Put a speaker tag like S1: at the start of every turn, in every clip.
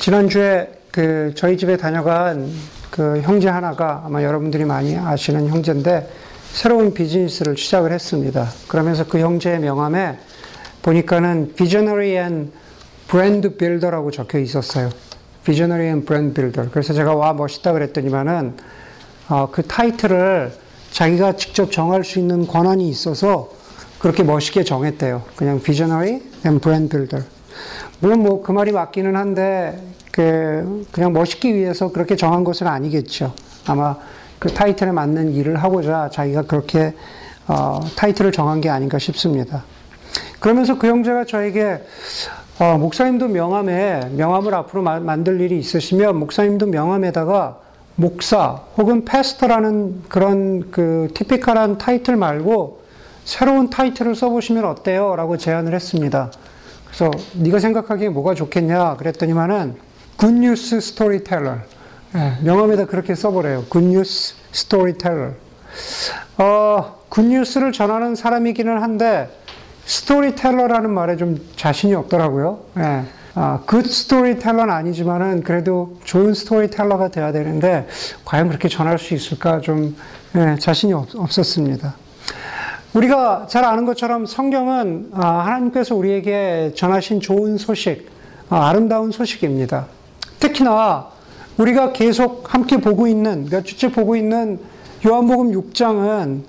S1: 지난주에 그 저희 집에 다녀간 그 형제 하나가 아마 여러분들이 많이 아시는 형제인데 새로운 비즈니스를 시작을 했습니다. 그러면서 그 형제의 명함에 보니까는 Visionary and Brand Builder라고 적혀 있었어요. Visionary and Brand Builder. 그래서 제가 와 멋있다 그랬더니만은 어, 그 타이틀을 자기가 직접 정할 수 있는 권한이 있어서 그렇게 멋있게 정했대요. 그냥 Visionary and. 물론 뭐 그 말이 맞기는 한데 그 그냥 멋있기 위해서 그렇게 정한 것은 아니겠죠. 아마 그 타이틀에 맞는 일을 하고자 자기가 그렇게 어, 타이틀을 정한 게 아닌가 싶습니다. 그러면서 그 형제가 저에게 어, 목사님도 명함에 명함을 앞으로 마, 만들 일이 있으시면 목사님도 명함에다가 목사 혹은 패스터라는 그런 그 티피컬한 타이틀 말고 새로운 타이틀을 써보시면 어때요? 라고 제안을 했습니다. 그래서 네가 생각하기에 뭐가 좋겠냐 그랬더니만은 good news storyteller 예, 명함에다 그렇게 써보래요. good news storyteller 어, good news를 전하는 사람이기는 한데 storyteller라는 말에 좀 자신이 없더라고요. 예. 아, good storyteller는 아니지만은 그래도 좋은 storyteller가 돼야 되는데 과연 그렇게 전할 수 있을까 좀 예, 자신이 없, 없었습니다. 우리가 잘 아는 것처럼 성경은 아, 하나님께서 우리에게 전하신 좋은 소식, 아, 아름다운 소식입니다. 특히나 우리가 계속 함께 보고 있는 몇 주째 보고 있는 요한복음 6장은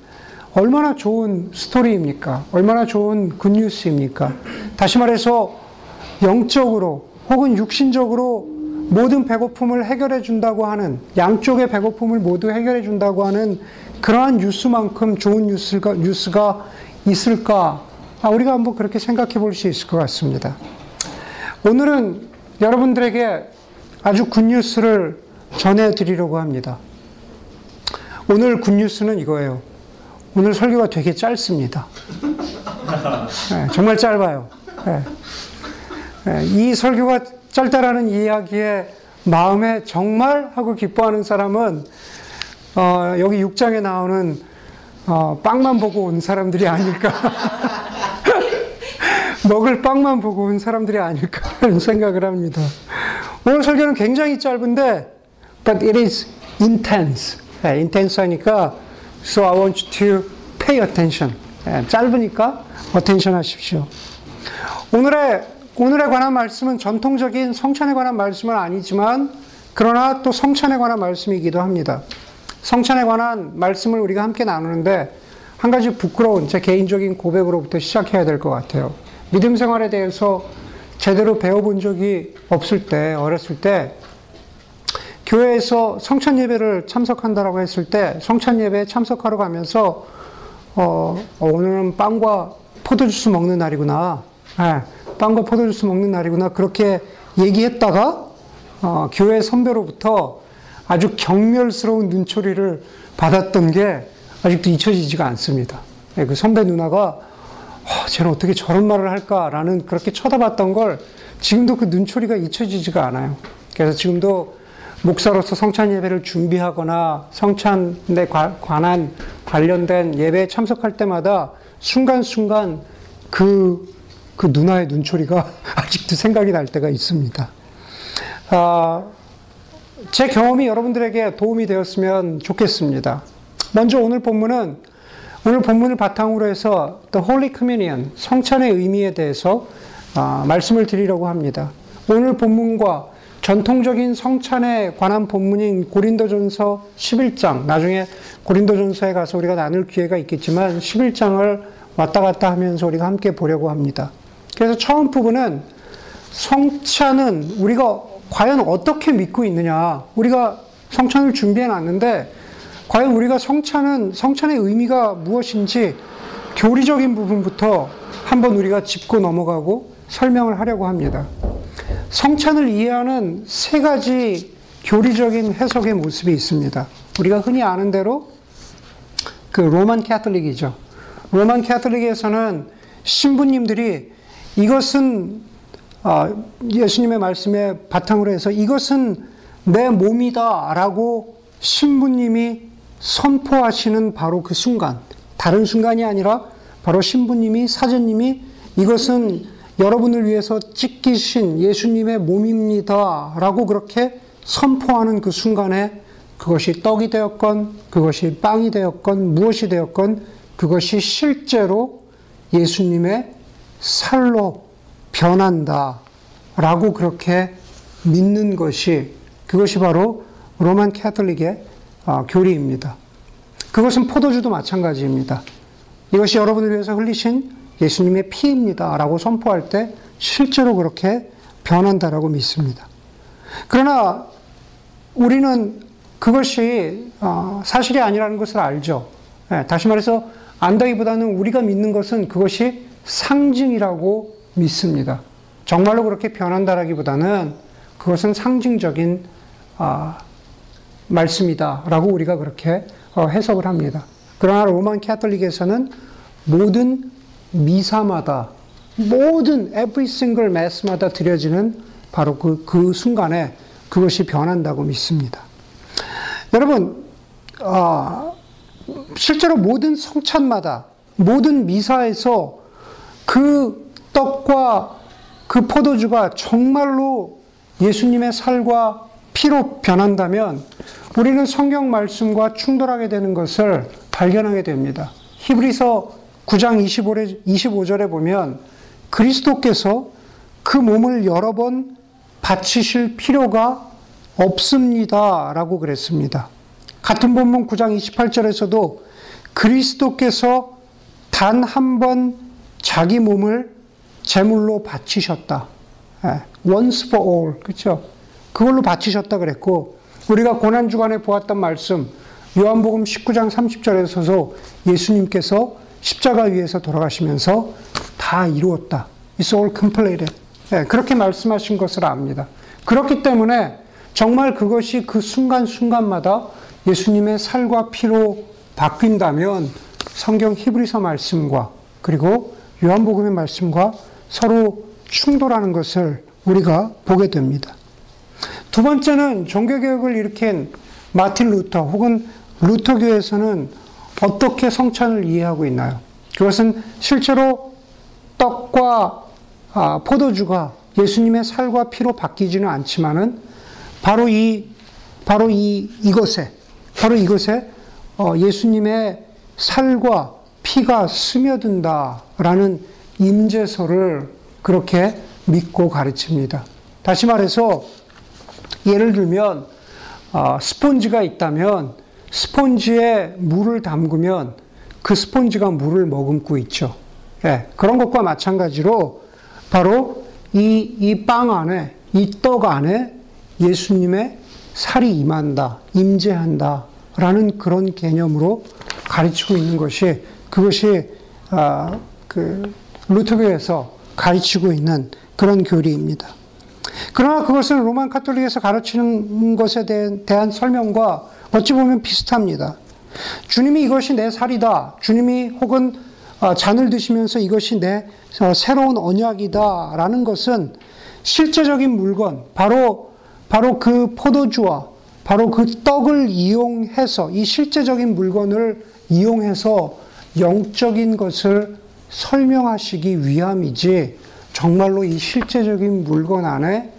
S1: 얼마나 좋은 스토리입니까? 얼마나 좋은 굿뉴스입니까? 다시 말해서 영적으로 혹은 육신적으로 모든 배고픔을 해결해 준다고 하는 양쪽의 배고픔을 모두 해결해 준다고 하는 그러한 뉴스만큼 좋은 뉴스가, 뉴스가 있을까? 아, 우리가 한번 그렇게 생각해 볼 수 있을 것 같습니다. 오늘은 여러분들에게 아주 굿뉴스를 전해드리려고 합니다. 오늘 굿뉴스는 이거예요. 오늘 설교가 되게 짧습니다. 네, 정말 짧아요. 네. 네, 이 설교가 짧다라는 이야기에 마음에 정말 하고 기뻐하는 사람은 어, 여기 6장에 나오는 어, 빵만 보고 온 사람들이 아닐까. 먹을 빵만 보고 온 사람들이 아닐까라는 생각을 합니다. 오늘 설교는 굉장히 짧은데, but it is intense. 네, intense 하니까, so I want you to pay attention. 네, 짧으니까 attention 하십시오. 오늘의, 오늘에 관한 말씀은 전통적인 성찬에 관한 말씀은 아니지만, 그러나 또 성찬에 관한 말씀이기도 합니다. 성찬에 관한 말씀을 우리가 함께 나누는데, 한 가지 부끄러운 제 개인적인 고백으로부터 시작해야 될 것 같아요. 믿음 생활에 대해서 제대로 배워본 적이 없을 때, 어렸을 때, 교회에서 성찬 예배를 참석한다라고 했을 때, 성찬 예배에 참석하러 가면서, 어, 어, 오늘은 빵과 포도주스 먹는 날이구나. 네, 빵과 포도주스 먹는 날이구나. 그렇게 얘기했다가, 어, 교회 선배로부터 아주 경멸스러운 눈초리를 받았던 게 아직도 잊혀지지가 않습니다. 네, 그 선배 누나가 어, 쟤는 어떻게 저런 말을 할까라는 그렇게 쳐다봤던 걸 지금도 그 눈초리가 잊혀지지가 않아요. 그래서 지금도 목사로서 성찬 예배를 준비하거나 성찬에 관한 관련된 예배에 참석할 때마다 순간순간 그, 그 누나의 눈초리가 아직도 생각이 날 때가 있습니다. 아, 제 경험이 여러분들에게 도움이 되었으면 좋겠습니다. 먼저 오늘 본문은 오늘 본문을 바탕으로 해서 The Holy Communion, 성찬의 의미에 대해서 아, 말씀을 드리려고 합니다. 오늘 본문과 전통적인 성찬에 관한 본문인 고린도전서 11장, 나중에 고린도전서에 가서 우리가 나눌 기회가 있겠지만 11장을 왔다 갔다 하면서 우리가 함께 보려고 합니다. 그래서 처음 부분은 성찬은 우리가 과연 어떻게 믿고 있느냐. 우리가 성찬을 준비해 놨는데 과연 우리가 성찬은 성찬의 의미가 무엇인지 교리적인 부분부터 한번 우리가 짚고 넘어가고 설명을 하려고 합니다. 성찬을 이해하는 세 가지 교리적인 해석의 모습이 있습니다. 우리가 흔히 아는 대로 그 로만 캐톨릭이죠. 로만 캐톨릭에서는 신부님들이 이것은 예수님의 말씀에 바탕으로 해서 이것은 내 몸이다라고 신부님이 선포하시는 바로 그 순간, 다른 순간이 아니라 바로 신부님이, 사제님이 이것은 여러분을 위해서 찢기신 예수님의 몸입니다. 라고 그렇게 선포하는 그 순간에 그것이 떡이 되었건, 그것이 빵이 되었건, 무엇이 되었건, 그것이 실제로 예수님의 살로 변한다. 라고 그렇게 믿는 것이, 그것이 바로 로만 캐톨릭의 어, 교리입니다. 그것은 포도주도 마찬가지입니다. 이것이 여러분을 위해서 흘리신 예수님의 피입니다. 라고 선포할 때 실제로 그렇게 변한다라고 믿습니다. 그러나 우리는 그것이 어, 사실이 아니라는 것을 알죠. 예, 다시 말해서 안다기보다는 우리가 믿는 것은 그것이 상징이라고 믿습니다. 정말로 그렇게 변한다라기보다는 그것은 상징적인 아, 말씀이다라고 우리가 그렇게 어, 해석을 합니다. 그러나 로만 캐톨릭에서는 모든 미사마다 모든 every single mass마다 드려지는 바로 그, 그 순간에 그것이 변한다고 믿습니다. 여러분, 어, 실제로 모든 성찬마다 모든 미사에서 그 떡과 그 포도주가 정말로 예수님의 살과 피로 변한다면 우리는 성경 말씀과 충돌하게 되는 것을 발견하게 됩니다. 히브리서 9장 25절에, 25절에 보면 그리스도께서 그 몸을 여러 번 바치실 필요가 없습니다. 라고 그랬습니다. 같은 본문 9장 28절에서도 그리스도께서 단 한 번 자기 몸을 제물로 바치셨다. 예, once for all. 그렇죠? 그걸로 바치셨다 그랬고 우리가 고난 주간에 보았던 말씀 요한복음 19장 30절에서도 예수님께서 십자가 위에서 돌아가시면서 다 이루었다. It's all completed. 네, 그렇게 말씀하신 것을 압니다. 그렇기 때문에 정말 그것이 그 순간순간마다 예수님의 살과 피로 바뀐다면 성경 히브리서 말씀과 그리고 요한복음의 말씀과 서로 충돌하는 것을 우리가 보게 됩니다. 두 번째는 종교개혁을 일으킨 마틴 루터 혹은 루터교에서는 어떻게 성찬을 이해하고 있나요? 그것은 실제로 떡과 아, 포도주가 예수님의 살과 피로 바뀌지는 않지만은 바로 이 바로 이 이것에 바로 이것에 어, 예수님의 살과 피가 스며든다라는 임재서를 그렇게 믿고 가르칩니다. 다시 말해서 예를 들면 어, 스폰지가 있다면 스폰지에 물을 담그면 그 스폰지가 물을 머금고 있죠. 예, 그런 것과 마찬가지로 바로 이, 이 빵 안에, 이 떡 안에 예수님의 살이 임한다, 임재한다, 라는 그런 개념으로 가르치고 있는 것이, 그것이, 아, 그, 루터교에서 가르치고 있는 그런 교리입니다. 그러나 그것은 로만 카톨릭에서 가르치는 것에 대한 설명과 어찌 보면 비슷합니다. 주님이 이것이 내 살이다. 주님이 혹은 어, 잔을 드시면서 이것이 내 어, 새로운 언약이다. 라는 것은 실제적인 물건, 바로, 바로 그 포도주와 바로 그 떡을 이용해서, 이 실제적인 물건을 이용해서 영적인 것을 설명하시기 위함이지, 정말로 이 실제적인 물건 안에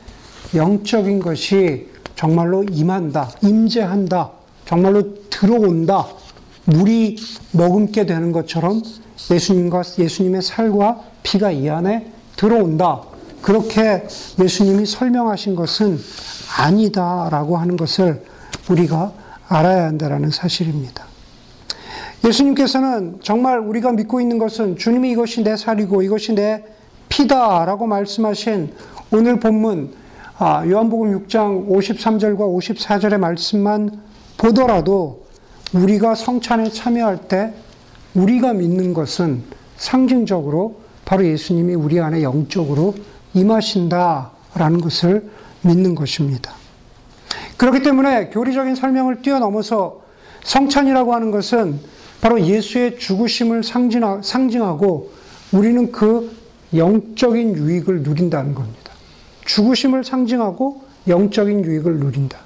S1: 영적인 것이 정말로 임한다, 임재한다, 정말로 들어온다, 물이 머금게 되는 것처럼 예수님과 예수님의 살과 피가 이 안에 들어온다. 그렇게 예수님이 설명하신 것은 아니다라고 하는 것을 우리가 알아야 한다라는 사실입니다. 예수님께서는 정말 우리가 믿고 있는 것은 주님이 이것이 내 살이고 이것이 내 피다라고 말씀하신 오늘 본문 아, 요한복음 6장 53절과 54절의 말씀만 보더라도 우리가 성찬에 참여할 때 우리가 믿는 것은 상징적으로 바로 예수님이 우리 안에 영적으로 임하신다라는 것을 믿는 것입니다. 그렇기 때문에 교리적인 설명을 뛰어넘어서 성찬이라고 하는 것은 바로 예수의 죽으심을 상징하고 우리는 그 영적인 유익을 누린다는 겁니다. 죽으심을 상징하고 영적인 유익을 누린다.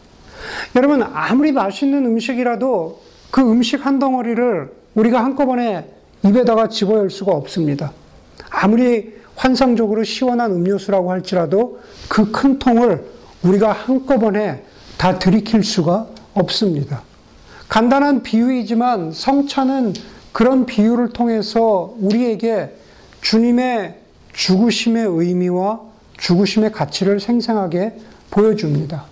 S1: 여러분, 아무리 맛있는 음식이라도 그 음식 한 덩어리를 우리가 한꺼번에 입에다가 집어열 수가 없습니다. 아무리 환상적으로 시원한 음료수라고 할지라도 그 큰 통을 우리가 한꺼번에 다 들이킬 수가 없습니다. 간단한 비유이지만 성찬은 그런 비유를 통해서 우리에게 주님의 죽으심의 의미와 죽으심의 가치를 생생하게 보여줍니다.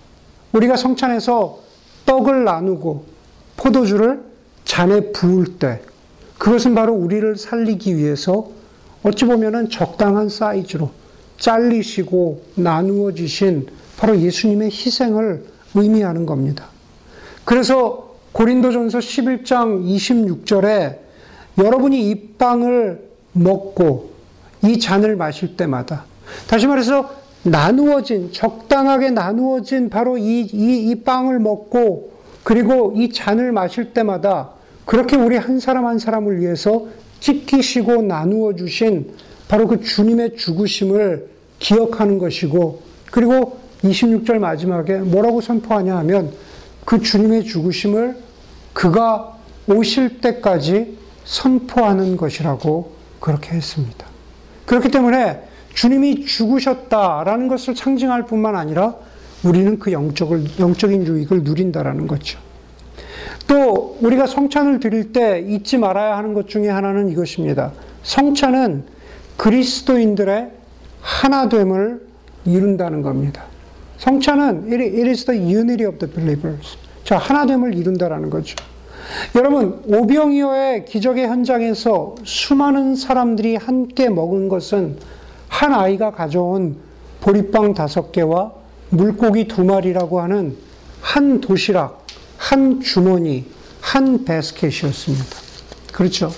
S1: 우리가 성찬에서 떡을 나누고 포도주를 잔에 부을 때 그것은 바로 우리를 살리기 위해서 어찌 보면 적당한 사이즈로 잘리시고 나누어 주신 바로 예수님의 희생을 의미하는 겁니다. 그래서 고린도전서 11장 26절에 여러분이 이 빵을 먹고 이 잔을 마실 때마다 다시 말해서 나누어진 적당하게 나누어진 바로 이, 이, 이 빵을 먹고 그리고 이 잔을 마실 때마다 그렇게 우리 한 사람 한 사람을 위해서 찢기시고 나누어 주신 바로 그 주님의 죽으심을 기억하는 것이고 그리고 26절 마지막에 뭐라고 선포하냐 하면 그 주님의 죽으심을 그가 오실 때까지 선포하는 것이라고 그렇게 했습니다. 그렇기 때문에 주님이 죽으셨다라는 것을 상징할 뿐만 아니라 우리는 그 영적을, 영적인 유익을 누린다라는 거죠. 또 우리가 성찬을 드릴 때 잊지 말아야 하는 것 중에 하나는 이것입니다. 성찬은 그리스도인들의 하나됨을 이룬다는 겁니다. 성찬은 it is the unity of the believers. 자, 하나됨을 이룬다라는 거죠. 여러분, 오병이어의 기적의 현장에서 수많은 사람들이 함께 먹은 것은 한 아이가 가져온 보리빵 다섯 개와 물고기 두 마리라고 하는 한 도시락, 한 주머니, 한 베스켓이었습니다. 그렇죠.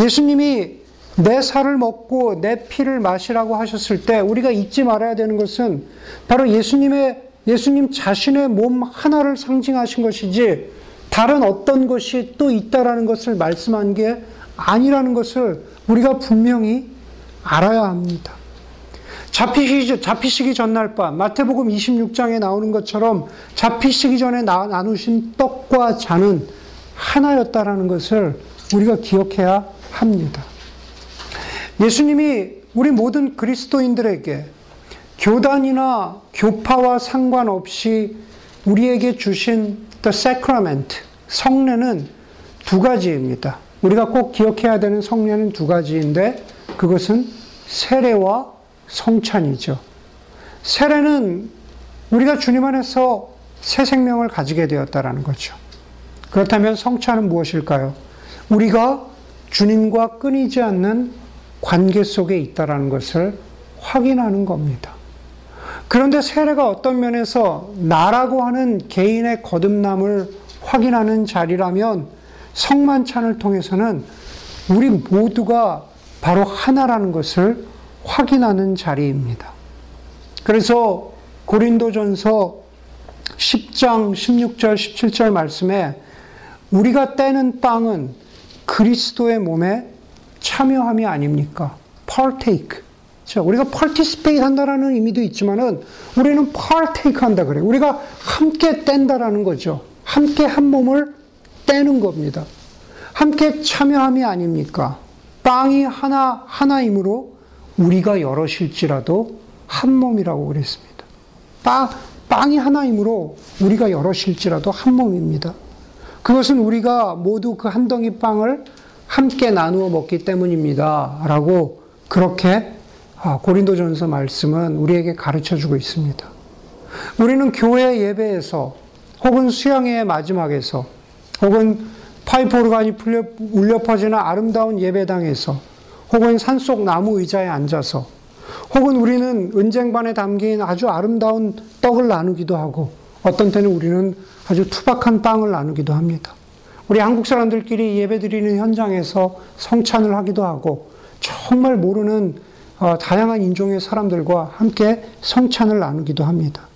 S1: 예수님이 내 살을 먹고 내 피를 마시라고 하셨을 때 우리가 잊지 말아야 되는 것은 바로 예수님의 예수님 자신의 몸 하나를 상징하신 것이지 다른 어떤 것이 또 있다라는 것을 말씀한 게 아니라는 것을 우리가 분명히 알아야 합니다. 잡히시기, 잡히시기 전날 밤, 마태복음 26장에 나오는 것처럼 잡히시기 전에 나누신 떡과 잔은 하나였다라는 것을 우리가 기억해야 합니다. 예수님이 우리 모든 그리스도인들에게 교단이나 교파와 상관없이 우리에게 주신 the sacrament, 성례는 두 가지입니다. 우리가 꼭 기억해야 되는 성례는 두 가지인데 그것은 세례와 성찬이죠. 세례는 우리가 주님 안에서 새 생명을 가지게 되었다라는 거죠. 그렇다면 성찬은 무엇일까요? 우리가 주님과 끊이지 않는 관계 속에 있다라는 것을 확인하는 겁니다. 그런데 세례가 어떤 면에서 나라고 하는 개인의 거듭남을 확인하는 자리라면 성만찬을 통해서는 우리 모두가 바로 하나라는 것을 확인하는 자리입니다. 그래서 고린도전서 10장 16절 17절 말씀에 우리가 떼는 빵은 그리스도의 몸에 참여함이 아닙니까? partake. 자, 우리가 participate 한다라는 의미도 있지만은 우리는 partake 한다 그래요. 우리가 함께 뗀다라는 거죠. 함께 한 몸을 떼는 겁니다. 함께 참여함이 아닙니까? 빵이 하나, 하나이므로 우리가 여럿일지라도 한 몸이라고 그랬습니다. 빵, 빵이 하나이므로 우리가 여럿일지라도 한 몸입니다. 그것은 우리가 모두 그 한 덩이 빵을 함께 나누어 먹기 때문입니다. 라고 그렇게 아, 고린도전서 말씀은 우리에게 가르쳐 주고 있습니다. 우리는 교회 예배에서 혹은 수양회의 마지막에서 혹은 파이프 오르간이 울려 퍼지는 아름다운 예배당에서 혹은 산속 나무 의자에 앉아서 혹은 우리는 은쟁반에 담긴 아주 아름다운 떡을 나누기도 하고 어떤 때는 우리는 아주 투박한 빵을 나누기도 합니다. 우리 한국 사람들끼리 예배 드리는 현장에서 성찬을 하기도 하고 정말 모르는 어, 다양한 인종의 사람들과 함께 성찬을 나누기도 합니다.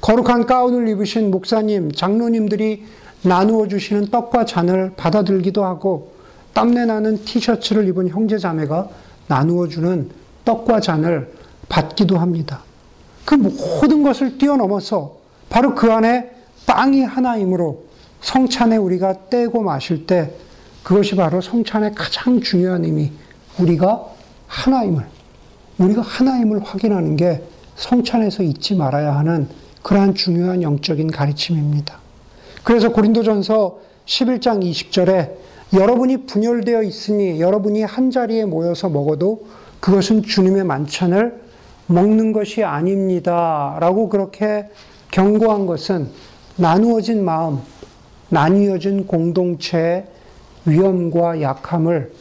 S1: 거룩한 가운을 입으신 목사님, 장로님들이 나누어 주시는 떡과 잔을 받아들기도 하고 땀내 나는 티셔츠를 입은 형제 자매가 나누어 주는 떡과 잔을 받기도 합니다. 그 모든 것을 뛰어넘어서 바로 그 안에 빵이 하나이므로 성찬에 우리가 떼고 마실 때 그것이 바로 성찬의 가장 중요한 의미, 우리가 하나임을, 우리가 하나임을 확인하는 게 성찬에서 잊지 말아야 하는 그러한 중요한 영적인 가르침입니다. 그래서 고린도전서 11장 20절에 여러분이 분열되어 있으니 여러분이 한 자리에 모여서 먹어도 그것은 주님의 만찬을 먹는 것이 아닙니다. 라고 그렇게 경고한 것은 나누어진 마음, 나뉘어진 공동체의 위험과 약함을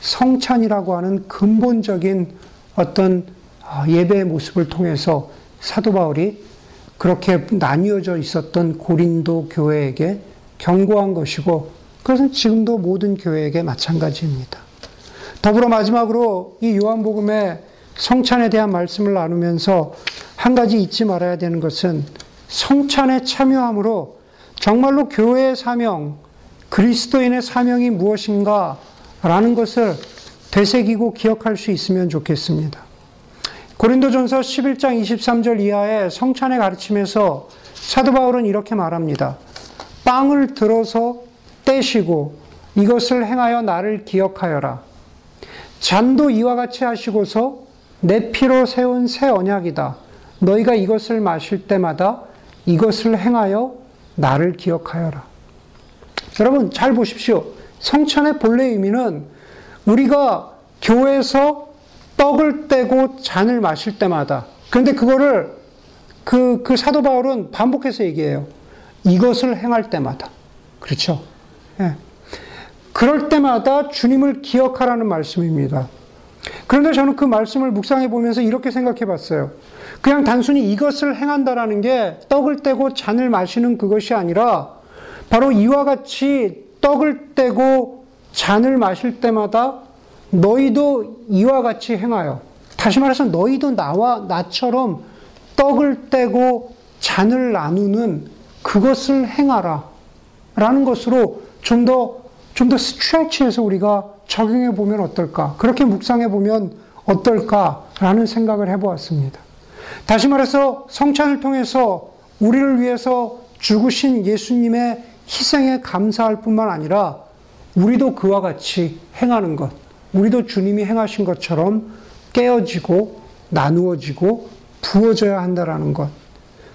S1: 성찬이라고 하는 근본적인 어떤 아, 예배의 모습을 통해서 사도 바울이 그렇게 나뉘어져 있었던 고린도 교회에게 경고한 것이고 그것은 지금도 모든 교회에게 마찬가지입니다. 더불어 마지막으로 이 요한복음의 성찬에 대한 말씀을 나누면서 한 가지 잊지 말아야 되는 것은 성찬에 참여함으로 정말로 교회의 사명, 그리스도인의 사명이 무엇인가 라는 것을 되새기고 기억할 수 있으면 좋겠습니다. 고린도전서 11장 23절 이하의 성찬의 가르침에서 사도 바울은 이렇게 말합니다. 빵을 들어서 떼시고 이것을 행하여 나를 기억하여라. 잔도 이와 같이 하시고서 내 피로 세운 새 언약이다. 너희가 이것을 마실 때마다 이것을 행하여 나를 기억하여라. 여러분 잘 보십시오. 성찬의 본래 의미는 우리가 교회에서 떡을 떼고 잔을 마실 때마다 그런데 그거를 그, 그 사도 바울은 반복해서 얘기해요. 이것을 행할 때마다. 그렇죠? 예. 그럴 때마다 주님을 기억하라는 말씀입니다. 그런데 저는 그 말씀을 묵상해 보면서 이렇게 생각해 봤어요. 그냥 단순히 이것을 행한다라는 게 떡을 떼고 잔을 마시는 그것이 아니라 바로 이와 같이 떡을 떼고 잔을 마실 때마다 너희도 이와 같이 행하여. 다시 말해서 너희도 나와 나처럼 떡을 떼고 잔을 나누는 그것을 행하라. 라는 것으로 좀 더, 좀 더 스트레치해서 우리가 적용해 보면 어떨까? 그렇게 묵상해 보면 어떨까라는 생각을 해 보았습니다. 다시 말해서 성찬을 통해서 우리를 위해서 죽으신 예수님의 희생에 감사할 뿐만 아니라 우리도 그와 같이 행하는 것, 우리도 주님이 행하신 것처럼 깨어지고 나누어지고 부어져야 한다라는 것.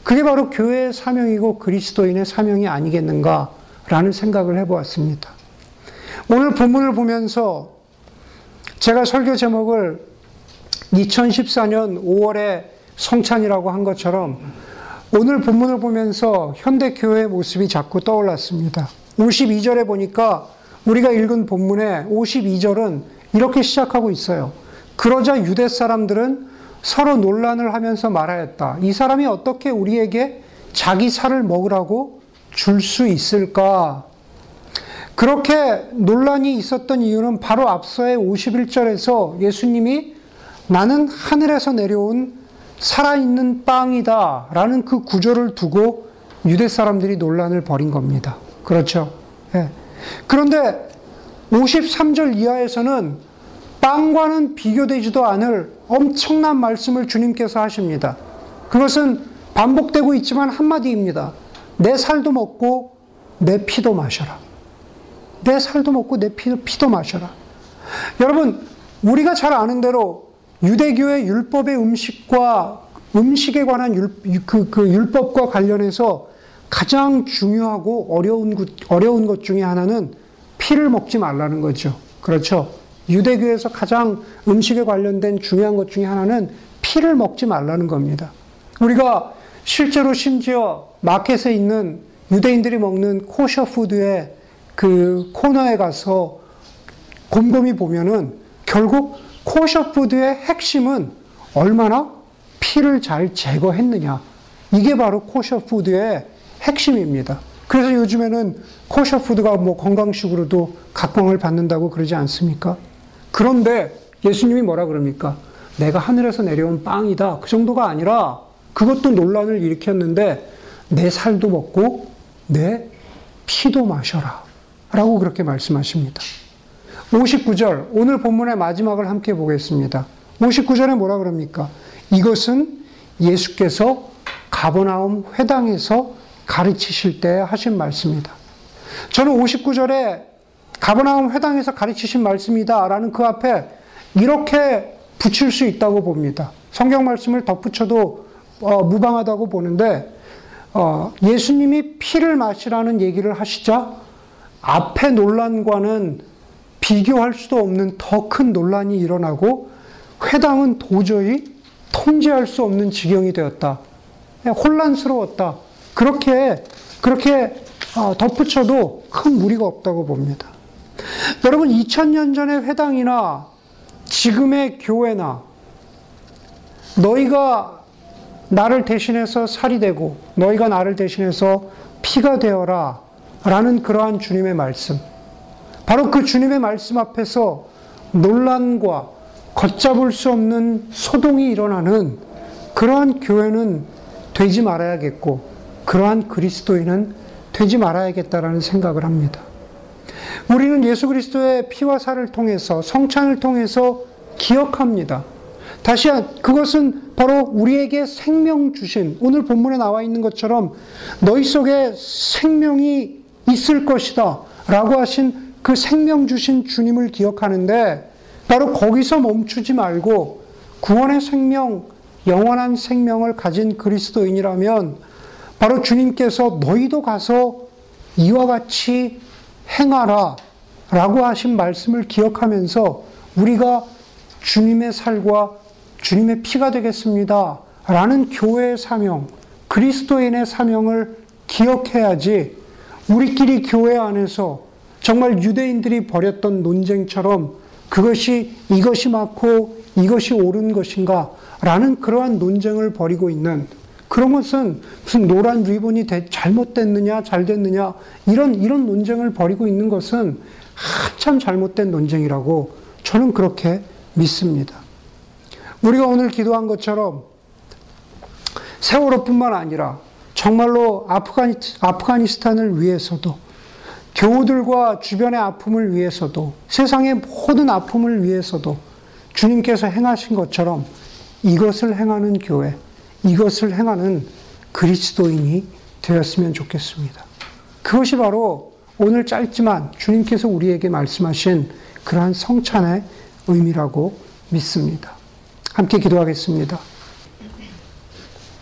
S1: 그게 바로 교회의 사명이고 그리스도인의 사명이 아니겠는가라는 생각을 해보았습니다. 오늘 본문을 보면서 제가 설교 제목을 2014년 5월에 성찬이라고 한 것처럼 오늘 본문을 보면서 현대 교회의 모습이 자꾸 떠올랐습니다. 52절에 보니까 우리가 읽은 본문의 52절은 이렇게 시작하고 있어요. 그러자 유대 사람들은 서로 논란을 하면서 말하였다. 이 사람이 어떻게 우리에게 자기 살을 먹으라고 줄 수 있을까? 그렇게 논란이 있었던 이유는 바로 앞서의 51절에서 예수님이 나는 하늘에서 내려온 살아있는 빵이다. 라는 그 구조를 두고 유대 사람들이 논란을 벌인 겁니다. 그렇죠? 예. 그런데 53절 이하에서는 빵과는 비교되지도 않을 엄청난 말씀을 주님께서 하십니다. 그것은 반복되고 있지만 한마디입니다. 내 살도 먹고 내 피도 마셔라. 내 살도 먹고 내 피도, 피도 마셔라. 여러분, 우리가 잘 아는 대로 유대교의 율법의 음식과 음식에 관한 율, 그, 그 율법과 관련해서 가장 중요하고 어려운, 어려운 것 중에 하나는 피를 먹지 말라는 거죠. 그렇죠. 유대교에서 가장 음식에 관련된 중요한 것 중에 하나는 피를 먹지 말라는 겁니다. 우리가 실제로 심지어 마켓에 있는 유대인들이 먹는 코셔 푸드의 그 코너에 가서 곰곰이 보면은 결국 kosher food의 핵심은 얼마나 피를 잘 제거했느냐. 이게 바로 kosher food의 핵심입니다. 그래서 요즘에는 kosher food가 뭐 건강식으로도 각광을 받는다고 그러지 않습니까? 그런데 예수님이 뭐라 그럽니까? 내가 하늘에서 내려온 빵이다. 그 정도가 아니라 그것도 논란을 일으켰는데 내 살도 먹고 내 피도 마셔라. 라고 그렇게 말씀하십니다. 59절, 오늘 본문의 마지막을 함께 보겠습니다. 59절에 뭐라 그럽니까? 이것은 예수께서 가버나움 회당에서 가르치실 때 하신 말씀이다. 저는 59절에 가버나움 회당에서 가르치신 말씀이다라는 그 앞에 이렇게 붙일 수 있다고 봅니다. 성경 말씀을 덧붙여도 어, 무방하다고 보는데 어, 예수님이 피를 마시라는 얘기를 하시자 앞의 논란과는 비교할 수도 없는 더 큰 논란이 일어나고 회당은 도저히 통제할 수 없는 지경이 되었다. 혼란스러웠다. 그렇게 그렇게 어, 덧붙여도 큰 무리가 없다고 봅니다. 여러분 2000년 전의 회당이나 지금의 교회나 너희가 나를 대신해서 살이 되고 너희가 나를 대신해서 피가 되어라 라는 그러한 주님의 말씀. 바로 그 주님의 말씀 앞에서 논란과 걷잡을 수 없는 소동이 일어나는 그러한 교회는 되지 말아야겠고 그러한 그리스도인은 되지 말아야겠다라는 생각을 합니다. 우리는 예수 그리스도의 피와 살을 통해서 성찬을 통해서 기억합니다. 다시 그것은 바로 우리에게 생명 주신 오늘 본문에 나와 있는 것처럼 너희 속에 생명이 있을 것이다 라고 하신 그 생명 주신 주님을 기억하는데 바로 거기서 멈추지 말고 구원의 생명, 영원한 생명을 가진 그리스도인이라면 바로 주님께서 너희도 가서 이와 같이 행하라 라고 하신 말씀을 기억하면서 우리가 주님의 살과 주님의 피가 되겠습니다. 라는 교회의 사명, 그리스도인의 사명을 기억해야지 우리끼리 교회 안에서 정말 유대인들이 벌였던 논쟁처럼 그것이 이것이 맞고 이것이 옳은 것인가 라는 그러한 논쟁을 벌이고 있는 그런 것은 무슨 노란 리본이 잘못됐느냐 잘 됐느냐 이런 이런 논쟁을 벌이고 있는 것은 한참 잘못된 논쟁이라고 저는 그렇게 믿습니다. 우리가 오늘 기도한 것처럼 세월호뿐만 아니라 정말로 아프가니, 아프가니스탄을 위해서도 교우들과 주변의 아픔을 위해서도 세상의 모든 아픔을 위해서도 주님께서 행하신 것처럼 이것을 행하는 교회, 이것을 행하는 그리스도인이 되었으면 좋겠습니다. 그것이 바로 오늘 짧지만 주님께서 우리에게 말씀하신 그러한 성찬의 의미라고 믿습니다. 함께 기도하겠습니다.